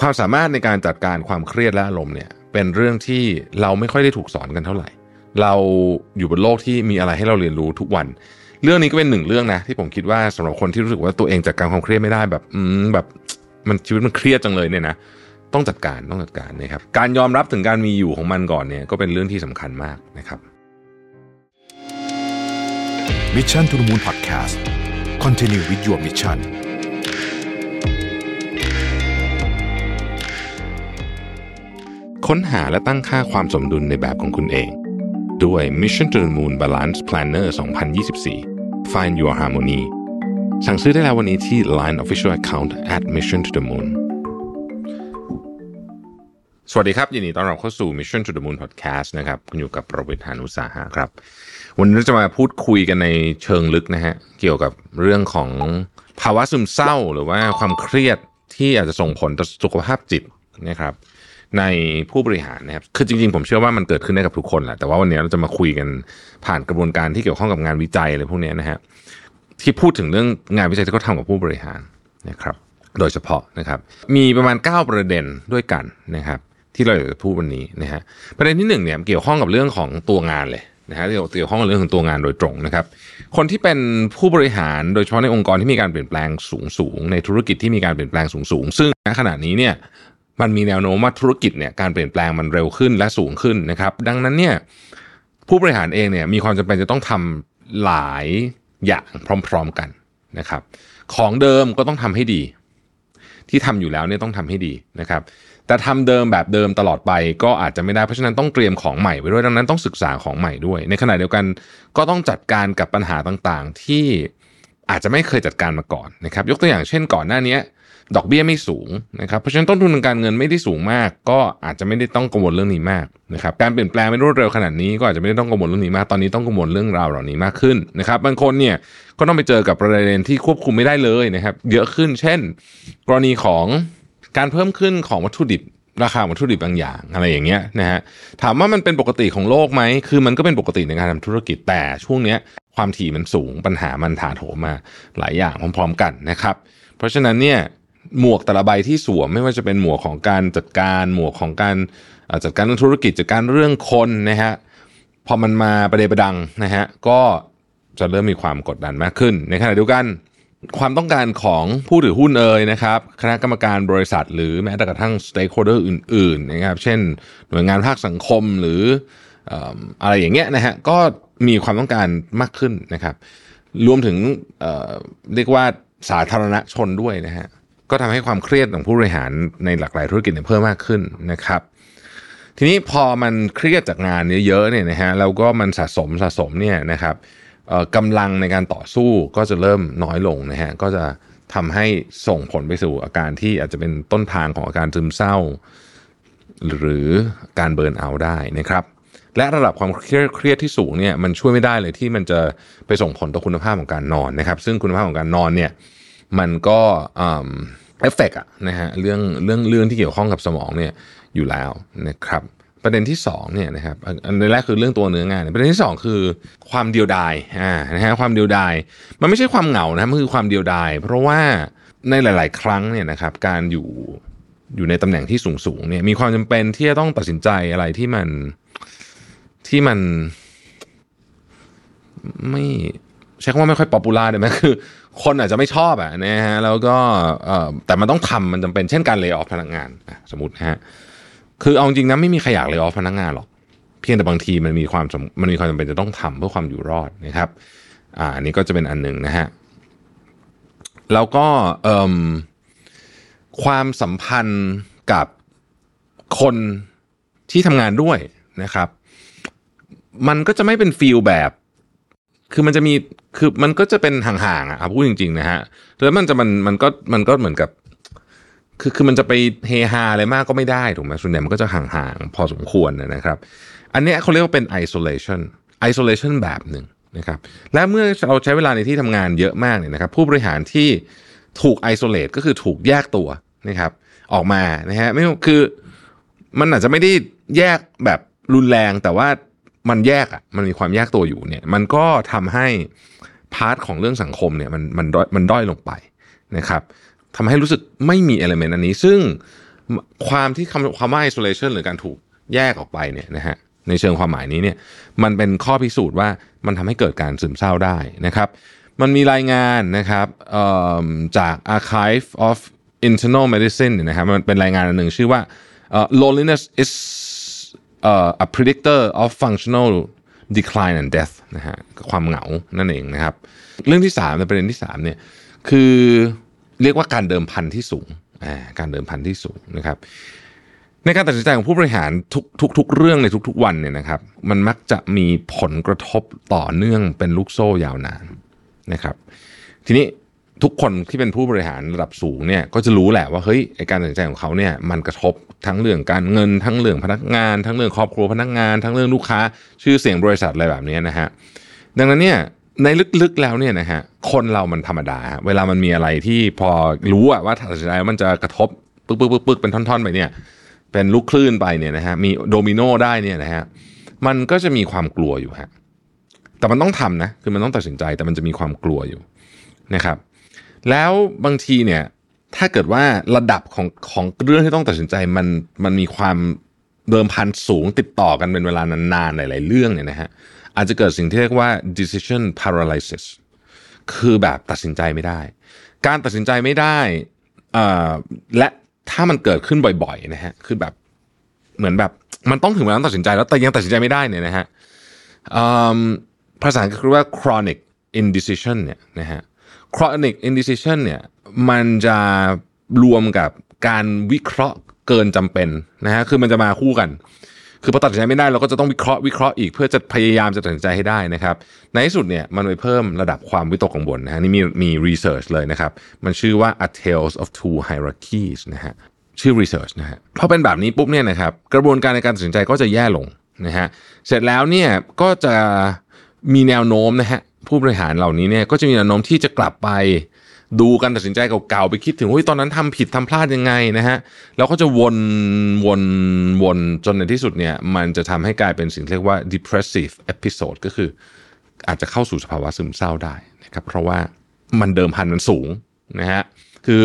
ความสามารถในการจัดการความเครียดและอารมณ์เนี่ยเป็นเรื่องที่เราไม่ค่อยได้ถูกสอนกันเท่าไหร่ เราอยู่บนโลกที่มีอะไรให้เราเรียนรู้ทุกวัน เรื่องนี้ก็เป็นหนึ่งเรื่องนะ ที่ผมคิดว่าสำหรับคนที่รู้สึกว่าตัวเองจัดการความเครียดไม่ได้แบบอืมแบบมันชีวิตมันเครียดจังเลยเนี่ยนะต้องจัดการต้องจัดการนะครับการยอมรับถึงการมีอยู่ของมันก่อนเนี่ยก็เป็นเรื่องที่สำคัญมากนะครับมิชชั่นทุ the Moon Podcast Continue with your mission ค้นหาและตั้งค่าความสมดุลในแบบของคุณเอง ด้วย Mission to the Moon Balance Planner 2024 Find Your Harmony สั่งซื้อได้แล้ววันนี้ที่ Line Official Account at Mission to the Moon สวัสดีครับ ยินดีต้อนรับเข้าสู่ Mission to the Moon Podcast นะครับคุณอยู่กับประวิทยานุสาหะครับ วันนี้เราจะมาพูดคุยกันในเชิงลึกนะฮะ เกี่ยวกับเรื่องของภาวะซึมเศร้าหรือว่าความเครียดที่อาจจะส่งผลต่อสุขภาพจิตนะครับ ในผู้บริหารนะครับ คือจริงๆ ผมเชื่อว่ามันเกิดขึ้นได้กับทุกคนแหละ แต่ว่าวันนี้เราจะมาคุยกันผ่านกระบวนการที่เกี่ยวข้องกับงานวิจัยอะไรพวกนี้นะฮะ ที่พูดถึงเรื่องงานวิจัยที่เขาทำกับผู้บริหารนะครับ โดยเฉพาะนะครับ มีประมาณ 9 ประเด็นด้วยกันนะครับ ที่เราอยากจะพูดวันนี้นะฮะ ประเด็นที่หนึ่งเนี่ยเกี่ยวข้องกับเรื่องของตัวงานเลยนะฮะเกี่ยวข้องกับเรื่องของตัวงานโดยตรงนะครับ คนที่เป็นผู้บริหารโดยเฉพาะในองค์กรที่มีการเปลี่ยนแปลงสูงสูงในธุรกิจที่มีการเปลี่ยนแปลงสูงสูงซึ่งณขณะนี้เนี่ย มันมีแนวโน้มว่าธุรกิจเนี่ยการเปลี่ยนแปลงมันเร็วขึ้นและสูงขึ้นนะครับ ดังนั้นเนี่ยผู้บริหารเองเนี่ยมีความจำเป็นจะต้องทำหลายอย่างพร้อมๆกันนะครับ ของเดิมก็ต้องทำให้ดี ที่ทำอยู่แล้วเนี่ยต้องทำให้ดีนะครับแต่ทำเดิมแบบเดิมตลอดไปก็อาจจะไม่ได้เพราะฉะนั้นต้องเตรียมของใหม่ไว้ด้วยดังนั้นต้องศึกษาของใหม่ด้วย ในขณะเดียวกันก็ต้องจัดการกับปัญหาต่างๆ ที่อาจจะไม่เคยจัดการมาก่อนนะครับ ยกตัวอย่างเช่นก่อนหน้านี้ ดอกเบี้ยไม่สูงนะครับเพราะฉะนั้นต้นทุนทางการเงินไม่ได้สูงมาก ก็อาจจะไม่ได้ต้องกังวลเรื่องนี้มากนะครับการเปลี่ยนแปลงไม่รวดเร็วขนาดนี้ก็อาจจะไม่ได้ต้องกังวลเรื่องนี้มาก ตอนนี้ต้องกังวลเรื่องราวเหล่านี้มากขึ้นนะครับบางคนเนี่ยก็ต้องไปเจอกับประเด็นที่ควบคุมไม่ได้เลยนะครับเยอะขึ้น เช่น กรณีของการเพิ่มขึ้นของวัตถุดิบราคาวัตถุดิบบางอย่างอะไรอย่างเงี้ยนะฮะถามว่ามันเป็นปกติของโลกไหมคือมันก็เป็นปกติในการทำธุรกิจแต่ช่วงเนี้ยความถี่มันสูงปัญหามันถาโถมมาหลายอย่างพร้อม ๆ กันนะครับ เพราะฉะนั้นเนี่ย หมวกแต่ละใบที่สวมไม่ว่าจะเป็นหมวกของการจัดการหมวกของการจัดการเรื่องธุรกิจจัดการเรื่องคนนะฮะพอมันมาประเดประดังนะฮะก็จะเริ่มมีความกดดันมากขึ้น ในขณะเดียวกัน ความต้องการของผู้ถือหุ้นเอ่ยนะครับ คณะกรรมการบริษัท หรือแม้แต่กระทั่ง stakeholder อื่นๆนะครับเช่น หน่วยงานภาคสังคมหรืออะไรอย่างเงี้ยนะฮะก็มีความต้องการมากขึ้นนะครับ รวมถึงเรียกว่าสาธารณชนด้วยนะฮะ ก็ทำให้ความเครียดของผู้บริหารในหลากหลายธุรกิจเพิ่มมากขึ้นนะครับ ทีนี้พอมันเครียดจากงานเยอะๆเนี่ยนะฮะแล้วก็มันสะสมสะสมเนี่ยนะครับกำลังในการต่อสู้ก็จะเริ่มน้อยลงนะฮะก็จะทำให้ส่งผลไปสู่อาการที่อาจจะเป็นต้นทางของอาการซึมเศร้า หรือการเบิร์นเอาได้นะครับ และระดับความเครียดที่สูงเนี่ยมันช่วยไม่ได้เลยที่มันจะไปส่งผลต่อคุณภาพของการนอนนะครับ ซึ่งคุณภาพของการนอนเนี่ย มันก็เอฟเฟกอะนะฮะเรื่องเรื่องเรื่องที่เกี่ยวข้องกับสมองเนี่ยอยู่แล้วนะครับประเด็นที่สองเนี่ยนะครับอันแรกคือเรื่องตัวเนื้องานประเด็นที่สองคือความเดียวดายอ่านะฮะความเดียวดายมันไม่ใช่ความเหงานะมันคือความเดียวดายเพราะว่าในหลาย ๆ ครั้งเนี่ยนะครับการอยู่อยู่ในตำแหน่งที่สูงสูงๆเนี่ยมีความจำเป็นที่จะต้องตัดสินใจอะไรที่มันที่มันไม่ ใช้คำว่าไม่ค่อย popular ได้ไหมคือคนอาจจะไม่ชอบอะนะฮะแล้วก็แต่มันต้องทำมันจำเป็นเช่นการ lay off พนักงานสมมตินะฮะคือเอาจริงนะไม่มีใครอยาก lay off พนักงานหรอก เพียงแต่บางทีมันมีความมันมีความจำเป็นจะต้องทำเพื่อความอยู่รอดนะครับ อ่าอันนี้ก็จะเป็นอันหนึ่งนะฮะแล้วก็ความสัมพันธ์กับคนที่ทำงานด้วยนะครับ มันก็จะไม่เป็นฟีลแบบ คือมันจะมีคือมันก็จะเป็นห่างๆอะเอาพูดจริงๆนะฮะแล้วมันจะมันมันก็มันก็เหมือนกับ คือคือมันจะไปเฮฮาอะไรมากก็ไม่ได้ถูกไหมส่วนใหญ่มันก็จะห่างๆพอสมควรนะครับ อันนี้เขาเรียกว่าเป็น isolation isolation แบบหนึ่งนะครับ และเมื่อเราใช้เวลาในที่ทำงานเยอะมากเนี่ยนะครับ ผู้บริหารที่ถูก isolate ก็คือถูกแยกตัวนะครับ ออกมานะฮะไม่คือมันอาจจะไม่ได้แยกแบบรุนแรงแต่ว่า มันแยกอะมันมีความแยกตัวอยู่เนี่ย มันก็ทำให้ part ของเรื่องสังคมเนี่ยมันมันด้อยมันด้อยลงไปนะครับทำให้รู้สึกไม่มี element อันนี้ ซึ่งความที่คำความว่า isolation หรือการถูกแยกออกไปเนี่ยนะฮะในเชิงความหมายนี้เนี่ยมันเป็นข้อพิสูจน์ว่ามันทำให้เกิดการซึมเศร้าได้นะครับ มันมีรายงานนะครับเอิ่มจาก Archive of Internal Medicine เนี่ยนะครับมันเป็นรายงานอันหนึ่งชื่อว่า loneliness is เอ่อ a predictor of functional decline and death นะฮะความเหงานั่นเองนะครับ เรื่องที่3ในประเด็นที่3เนี่ยคือเรียกว่าการเดิมพันที่สูงอ่าการเดิมพันที่สูงนะครับ ในการตัดสินใจของผู้บริหารทุกทุกทุกเรื่องในทุกๆวันเนี่ยนะครับ มันมักจะมีผลกระทบต่อเนื่องเป็นลูกโซ่ยาวนานนะครับ ทีนี้ ทุกคนที่เป็นผู้บริหารระดับสูงเนี่ยก็จะรู้แหละว่าเฮ้ยไอการตัดสินใจของเขาเนี่ยมันกระทบทั้งเรื่องการเงินทั้งเรื่องพนักงาน ทั้งเรื่องครอบครัวพนักงาน ทั้งเรื่องลูกค้า ชื่อเสียงบริษัทอะไรแบบนี้นะฮะดังนั้นเนี่ยในลึกๆแล้วเนี่ยนะฮะคนเรามันธรรมดา เวลามันมีอะไรที่พอรู้อะว่าตัดสินใจมันจะกระทบปึ๊กปึ๊กปึ๊กปึ๊กเป็นท่อนๆไปเนี่ย เป็นลูกคลื่นไปเนี่ยนะฮะมีโดมิโนได้เนี่ยนะฮะมันก็จะมีความกลัวอยู่ฮะแต่มันต้องทำนะคือมันต้องตัดสินใจแต่มันจะมีความกลัวอยู่นะครับ แล้วบางทีเนี่ยถ้าเกิดว่าระดับของของเรื่องที่ต้องตัดสินใจมันมันมีความเดิมพันสูงติดต่อกันเป็นเวลานานๆหลายๆเรื่องเนี่ยนะฮะอาจจะเกิดสิ่งที่เรียกว่า decision paralysis คือแบบตัดสินใจไม่ได้ การตัดสินใจไม่ได้อ่าและถ้ามันเกิดขึ้นบ่อยๆนะฮะคือแบบเหมือนแบบมันต้องถึงเวลาตัดสินใจแล้วแต่ยังตัดสินใจไม่ได้เนี่ยนะฮะภาษาอังกฤษเรียกว่า chronic indecision เนี่ยนะฮะ chronic indecision เนี่ยมันจะรวมกับการวิเคราะห์เกินจำเป็นนะฮะคือมันจะมาคู่กัน คือพอตัดสินใจไม่ได้เราก็จะต้องวิเคราะห์วิเคราะห์อีกเพื่อจะพยายามจะตัดสินใจให้ได้นะครับ ในที่สุดเนี่ยมันไปเพิ่มระดับความวิตกกังวลนะฮะนี่มีมีรีเสิร์ชเลยนะครับ มันชื่อว่า A Tales of Two Hierarchies นะฮะชื่อรีเสิร์ชนะฮะพอเป็นแบบนี้ปุ๊บเนี่ยนะครับกระบวนการในการตัดสินใจก็จะแย่ลงนะฮะเสร็จแล้วเนี่ยก็จะมีแนวโน้มนะฮะ ผู้บริหารเหล่านี้เนี่ยก็จะมีแนวโน้มที่จะกลับไปดูการตัดสินใจเก่าๆไปคิดถึงเฮ้ยตอนนั้นทำผิดทำพลาดยังไงนะฮะแล้วก็จะวนวนวนจนในที่สุดเนี่ยมันจะทำให้กลายเป็นสิ่งเรียกว่า depressive episode ก็คืออาจจะเข้าสู่สภาวะซึมเศร้าได้นะครับเพราะว่ามันเดิมพันมันสูงนะฮะคือ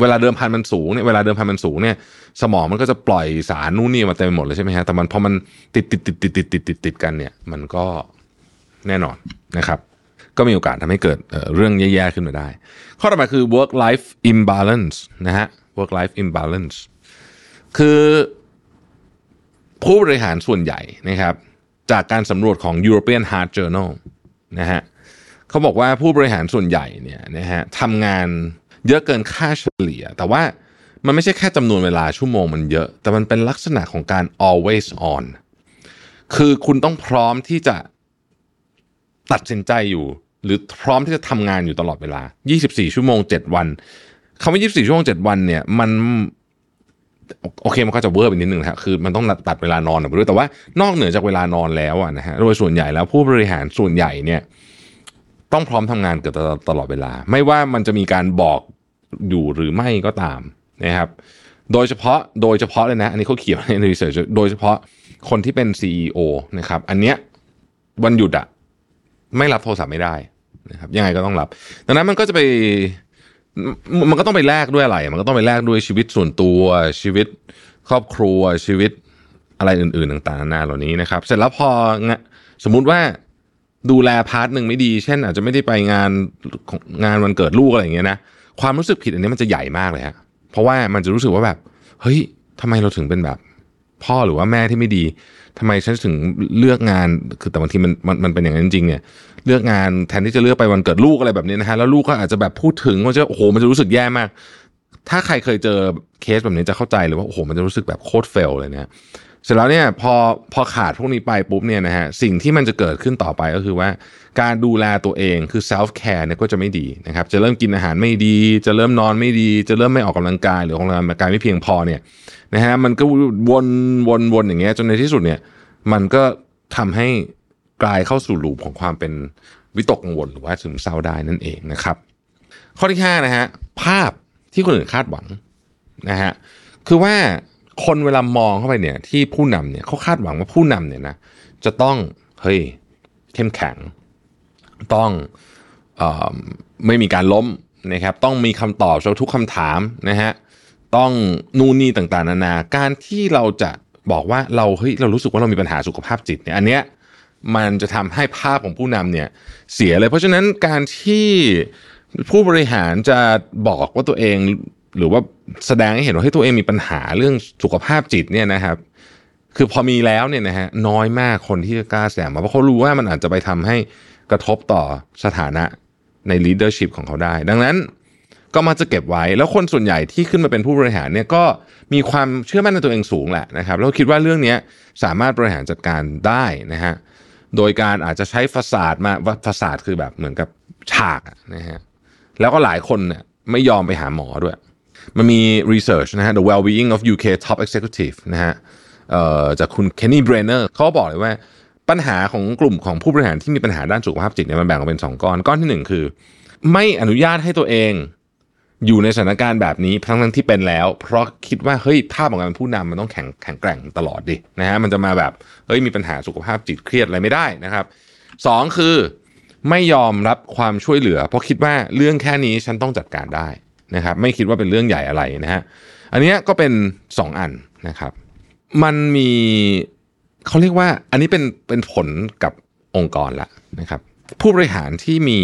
เวลาเดิมพันมันสูงเนี่ยเวลาเดิมพันมันสูงเนี่ยสมองมันก็จะปล่อยสารนู่นนี่มาเต็มไปหมดเลยใช่ไหมฮะแต่มันพอมันติดติดติดติดติดติดติดกันเนี่ยมันก็แน่นอนนะครับ ก็มีโอกาสทำให้เกิดเเรื่องแย่ๆขึ้นมาได้ ข้อต่อมาคือ work life imbalance นะฮะ work life imbalance คือผู้บริหารส่วนใหญ่นะครับ จากการสำรวจของ European Heart Journal นะฮะเขาบอกว่าผู้บริหารส่วนใหญ่เนี่ยนะฮะทำงานเยอะเกินค่าเฉลี่ย แต่ว่ามันไม่ใช่แค่จำนวนเวลาชั่วโมงมันเยอะ แต่มันเป็นลักษณะของการ always on คือคุณต้องพร้อมที่จะตัดสินใจอยู่ หรือพร้อมที่จะทำงานอยู่ตลอดเวลา 24 ชั่วโมง 7 วันคำว่า 24 ชั่วโมง 7 วันเนี่ยมันโอเคมันก็จะเวอร์ไปนิดนึงนะครับคือมันต้องตัดเวลานอนออกไปด้วยแต่ว่านอกเหนือจากเวลานอนแล้วนะฮะโดยส่วนใหญ่แล้วผู้บริหารส่วนใหญ่เนี่ยต้องพร้อมทำงานเกือบตลอดเวลา ไม่ว่ามันจะมีการบอกอยู่หรือไม่ก็ตามนะครับโดยเฉพาะโดยเฉพาะเลยนะ อันนี้เขาเขียนในรีเสิร์ชโดยเฉพาะคนที่เป็น CEO นะครับ อันเนี้ยวันหยุดอะ ไม่รับโทรศัพท์ไม่ได้นะครับยังไงก็ต้องรับ ดังนั้นมันก็จะไปมันก็ต้องไปแลกด้วยอะไร มันก็ต้องไปแลกด้วยชีวิตส่วนตัวชีวิตครอบครัวชีวิตอะไรอื่นๆ ต่างๆนานาเหล่านี้นะครับ เสร็จแล้วพอสมมุติว่าดูแลพาร์ทหนึ่งไม่ดี เช่น อาจจะไม่ได้ไปงานงงานวันเกิดลูกอะไรอย่างเงี้ยนะความรู้สึกผิดอันนี้มันจะใหญ่มากเลยฮะเพราะว่ามันจะรู้สึกว่าแบบ เฮ้ยทำไมเราถึงเป็นแบบ พ่อหรือว่าแม่ที่ไม่ดีทำไมฉันถึงเลือกงาน คือแต่บางทีมันมันมันเป็นอย่างนั้นจริงเนี่ยเลือกงานแทนที่จะเลือกไปวันเกิดลูกอะไรแบบนี้นะฮะแล้วลูกก็อาจจะแบบพูดถึงว่าจะโอ้โหมันจะรู้สึกแย่มาก ถ้าใครเคยเจอเคสแบบนี้จะเข้าใจเลยว่าโอ้โหมันจะรู้สึกแบบโคตรเฟลเลยเนี่ย สร็จแล้วเนี่ยพอพอขาดพวกนี้ไปปุ๊บเนี่ยนะฮะสิ่งที่มันจะเกิดขึ้นต่อไปก็คือว่า การดูแลตัวเองคือ self care เนี่ยก็จะไม่ดีนะครับจะเริ่มกินอาหารไม่ดี จะเริ่มนอนไม่ดี จะเริ่มไม่ออกกำลังกายหรือออกกำลังกายไม่เพียงพอเนี่ยนะฮะมันก็วนวนวนอย่างเงี้ยจนในที่สุดเนี่ยมันก็ทำให้กลายเข้าสู่ลูปของความเป็นวิตกกังวลหรือว่าซึมเศร้าได้นั่นเองนะครับ ข้อที่ห้านะฮะภาพที่คนอื่นคาดหวังนะฮะคือว่า คนเวลามองเข้าไปเนี่ย ที่ผู้นำเนี่ยเขาคาดหวังว่าผู้นำเนี่ยนะจะต้องเฮ้ยเข้มแข็ง ต้องออไม่มีการล้มนะครับ ต้องมีคำตอบสำหรับทุกคำถามนะฮะต้องนู่นนี่ต่างๆ นานา การที่เราจะบอกว่าเราเฮ้ยเรารู้สึกว่าเรามีปัญหาสุขภาพจิตเนี่ยอันเนี้ยมันจะทำให้ภาพของผู้นำเนี่ยเสียเลย เพราะฉะนั้นการที่ผู้บริหารจะบอกว่าตัวเอง หรือว่าแสดงให้เห็นว่าให้ตัวเองมีปัญหาเรื่องสุขภาพจิตเนี่ยนะครับ คือพอมีแล้วเนี่ยนะฮะน้อยมากคนที่จะกล้าแสดงมาเพราะเขารู้ว่ามันอาจจะไปทำให้กระทบต่อสถานะใน leadership ของเขาได้ ดังนั้นก็มาจะเก็บไว้แล้วคนส่วนใหญ่ที่ขึ้นมาเป็นผู้บริหารเนี่ยก็มีความเชื่อมั่นในตัวเองสูงแหละนะครับแล้วคิดว่าเรื่องนี้สามารถบริหารจัดการได้นะฮะโดยการอาจจะใช้ฟาสาดมาว่าฟาสาดคือแบบเหมือนกับฉากนะฮะแล้วก็หลายคนเนี่ยไม่ยอมไปหาหมอด้วย มันมี research นะฮะ the well-being of UK top executive นะฮะจากคุณ Kenny Brenner เขาบอกเลยว่าปัญหาของกลุ่มของผู้บริหารที่มีปัญหาด้านสุขภาพจิตเนี่ยมันแบ่งออกเป็น 2 ก้อน ก้อนที่ 1 คือ ไม่อนุญาตให้ตัวเองอยู่ในสถานการณ์แบบนี้ทั้งทั้งที่เป็นแล้ว เพราะคิดว่าเฮ้ยภาพของการเป็นผู้นำมันต้องแข็งแข็งแกร่งตลอดดินะฮะมันจะมาแบบเฮ้ยมีปัญหาสุขภาพจิตเครียดอะไรไม่ได้นะครับสองคือไม่ยอมรับความช่วยเหลือ เพราะคิดว่าเรื่องแค่นี้ฉันต้องจัดการได้ นะครับไม่คิดว่าเป็นเรื่องใหญ่อะไรนะฮะอันเนี้ยก็เป็น 2 อันนะครับ มันมีเขาเรียกว่าอันนี้เป็นเป็นผลกับองค์กรละนะครับ ผู้บริหารที่มี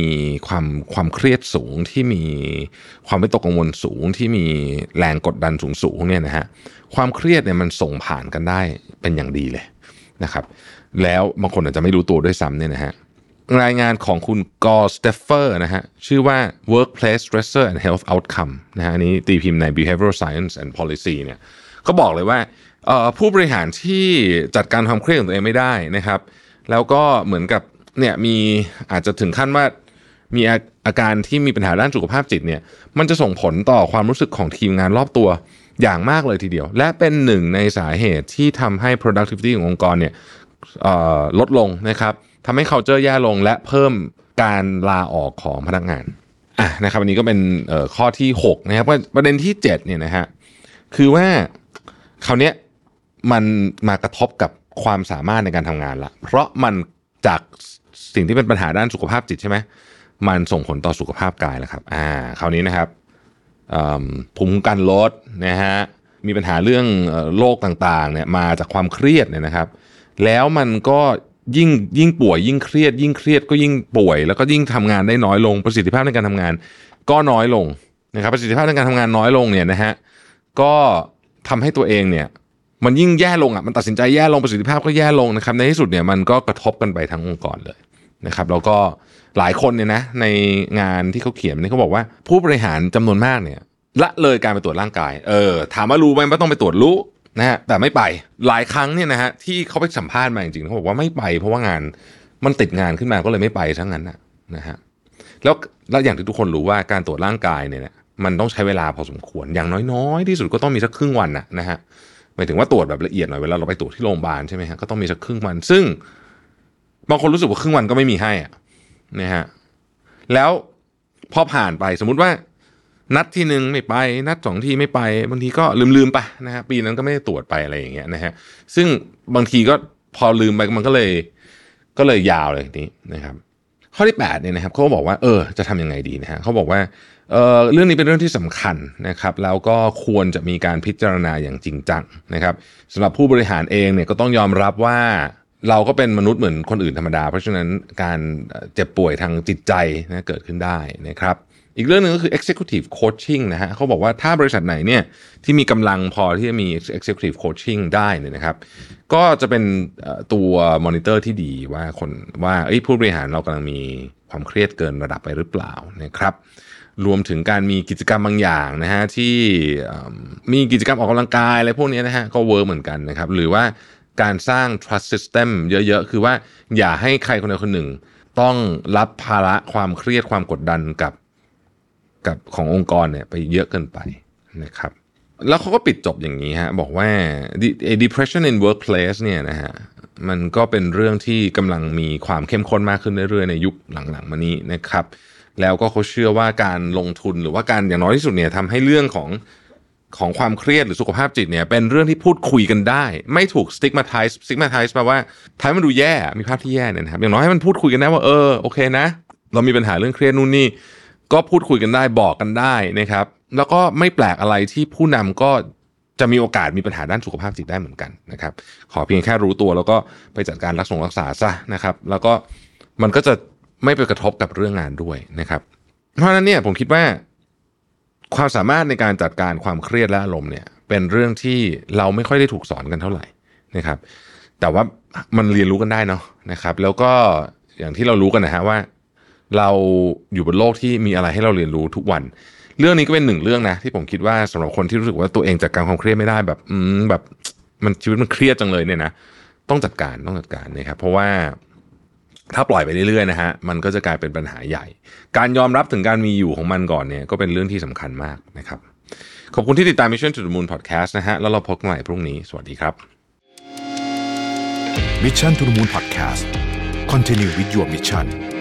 ความความเครียดสูงที่มีความไม่ตกกังวลสูงที่มีแรงกดดันสูงสูงเนี่ยนะฮะความเครียดเนี่ยมันส่งผ่านกันได้เป็นอย่างดีเลยนะครับ แล้วบางคนอาจจะไม่รู้ตัวด้วยซ้ำเนี่ยนะฮะ รายงานของคุณกอสเตฟเฟอร์นะฮะชื่อว่า workplace stressor and health outcome นะฮะนี้ตีพิมพ์ใน behavioral science and policy เนี่ยก็บอกเลยว่าผู้บริหารที่จัดการความเครียดของตัวเองไม่ได้นะครับ แล้วก็เหมือนกับเนี่ยมีอาจจะถึงขั้นว่ามีอาการที่มีปัญหาด้านสุขภาพจิตเนี่ยมันจะส่งผลต่อความรู้สึกของทีมงานรอบตัวอย่างมากเลยทีเดียว และเป็นหนึ่งในสาเหตุที่ทำให้ productivity ขององค์กรเนี่ยลดลงนะครับ ทำให้ culture แย่ลงและเพิ่มการลาออกของพนักงานอะนะครับอันนี้ก็เป็นข้อที่6นะครับประเด็นที่7เนี่ยนะฮะคือว่าคราวนี้มันมากระทบกับความสามารถในการทำงานละเพราะมันจากสิ่งที่เป็นปัญหาด้านสุขภาพจิตใช่ไหมมันส่งผลต่อสุขภาพกายแล้วครับอ่าคราวนี้นะครับภูมิคุ้มกันลดนะฮะมีปัญหาเรื่องโรคต่างๆเนี่ยมาจากความเครียดเนี่ยนะครับ แล้วมันก็ ยิ่งยิ่งป่วยยิ่งเครียด ยิ่งเครียดก็ยิ่งป่วย แล้วก็ยิ่งทำงานได้น้อยลงประสิทธิภาพในการทำงาน ก็น้อยลงนะครับประสิทธิภาพในการทำงานน้อยลงเนี่ยนะฮะก็ทำให้ตัวเองเนี่ยมันยิ่งแย่ลงอะมันตัดสินใจแย่ลงประสิทธิภาพก็แย่ลงนะครับในที่สุดเนี่ยมันก็กระทบกันไปทั้งองค์กรเลยนะครับแล้วก็หลายคนเนี่ยนะในงานที่เขาเขียนนี่เขาบอกว่า ผู้บริหารจำนวนมากเนี่ยละเลยการไปตรวจร่างกายเออถามว่ารู้ไหมว่าต้องไปตรวจรู้ นะฮะแต่ไม่ไปหลายครั้งเนี่ยนะฮะที่เขาไปสัมภาษณ์มาจริงๆเขาบอกว่าไม่ไป เพราะว่างานมันติดงานขึ้นมาก็เลยไม่ไปทั้งนั้นนะนะฮะแล้วแล้วอย่างที่ทุกคนรู้ว่าการตรวจร่างกายเนี่ยนะมันต้องใช้เวลาพอสมควรอย่างน้อยๆ ที่สุดก็ต้องมีสักครึ่งวันนะนะฮะหมายถึงว่าตรวจแบบละเอียดหน่อยเวลาเราไปตรวจที่โรงพยาบาลใช่ไหมฮะก็ต้องมีสักครึ่งวัน ซึ่งบางคนรู้สึกว่าครึ่งวันก็ไม่มีให้อะนะฮะแล้วพอผ่านไปสมมุติว่า นัดที่หนึ่งไม่ไป นัดสองที่ไม่ไป บางทีก็ลืมลืมๆไปนะฮะปีนั้นก็ไม่ได้ตรวจไปอะไรอย่างเงี้ยนะฮะซึ่งบางทีก็พอลืมไปมันก็เลย ก็เลยยาวเลยทีนี้นะครับ ข้อที่8เนี่ยนะครับเขาก็บอกว่าเออจะทำยังไงดีนะฮะเขาบอกว่าเออเรื่องนี้เป็นเรื่องที่สำคัญนะครับแล้วก็ควรจะมีการพิจารณาอย่างจริงจังนะครับสำหรับผู้บริหารเองเนี่ยก็ต้องยอมรับว่าเราก็เป็นมนุษย์เหมือนคนอื่นธรรมดา เพราะฉะนั้นการเจ็บป่วยทางจิตใจนะเกิดขึ้นได้นะครับ อีกเรื่องหนึ่งก็คือ executive coaching นะฮะเขาบอกว่าถ้าบริษัทไหนเนี่ยที่มีกำลังพอที่จะมี executive coaching ได้เนี่ยนะครับ ก็จะเป็นตัวมอนิเตอร์ที่ดีว่าคนว่าผู้บริหารเรากำลังมีความเครียดเกินระดับไปหรือเปล่านะครับรวมถึงการมีกิจกรรมบางอย่างนะฮะที่มมีกิจกรรมออกกำลังกายอะไรพวกนี้นะฮะก็ work เหมือนกันนะครับ หรือว่าการสร้าง trust system เยอะๆ คือว่าอย่าให้ใครคนใดคนหนึ่ง ต้องรับภาระความเครียดความกดดันกับ กับขององค์กรเนี่ยไปเยอะเกินไปนะครับ แล้วเขาก็ปิดจบอย่างนี้ฮะบอกว่า de- a depression in workplace เนี่ยนะฮะมันก็เป็นเรื่องที่กำลังมีความเข้มข้นมากขึ้นเรื่อยๆในยุคหลังๆมานี้นะครับ แล้วก็เขาเชื่อว่าการลงทุนหรือว่าการอย่างน้อยที่สุดเนี่ยทำให้เรื่องของของความเครียดหรือสุขภาพจิตเนี่ยเป็นเรื่องที่พูดคุยกันได้ ไม่ถูก stigmatize stigmatize แปลว่าทำให้มันดูแย่มีภาพที่แย่เนี่ยนะครับอย่างน้อยให้มันพูดคุยกันได้ว่าเออโอเคนะ เรามีปัญหาเรื่องเครียดนู่นนี่ ก็พูดคุยกันได้บอกกันได้นะครับ แล้วก็ไม่แปลกอะไรที่ผู้นำก็จะมีโอกาสมีปัญหาด้านสุขภาพจิตได้เหมือนกันนะครับ ขอเพียงแค่รู้ตัวแล้วก็ไปจัดการรักษารักษาซะนะครับ แล้วก็มันก็จะไม่ไปกระทบกับเรื่องงานด้วยนะครับ เพราะฉะนั้นเนี่ยผมคิดว่า ความสามารถในการจัดการความเครียดและอารมณ์เนี่ยเป็นเรื่องที่เราไม่ค่อยได้ถูกสอนกันเท่าไหร่นะครับ แต่ว่ามันเรียนรู้กันได้เนาะนะครับ แล้วก็อย่างที่เรารู้กันนะฮะว่า เราอยู่บนโลกที่มีอะไรให้เราเรียนรู้ทุกวัน เรื่องนี้ก็เป็นหนึ่งเรื่องนะ ที่ผมคิดว่าสำหรับคนที่รู้สึกว่าตัวเองจัดการความเครียดไม่ได้แบบ อืมแบบมันชีวิตมันเครียดจังเลยเนี่ยนะต้องจัดการต้องจัดการนะครับเพราะว่าถ้าปล่อยไปเรื่อยๆนะฮะมันก็จะกลายเป็นปัญหาใหญ่ การยอมรับถึงการมีอยู่ของมันก่อนเนี่ยก็เป็นเรื่องที่สำคัญมากนะครับ ขอบคุณที่ติดตาม Mission to the Moon Podcast นะฮะแล้วเราพบกันใหม่พรุ่งนี้ สวัสดีครับ Mission to the Moon Podcast Continue with your mission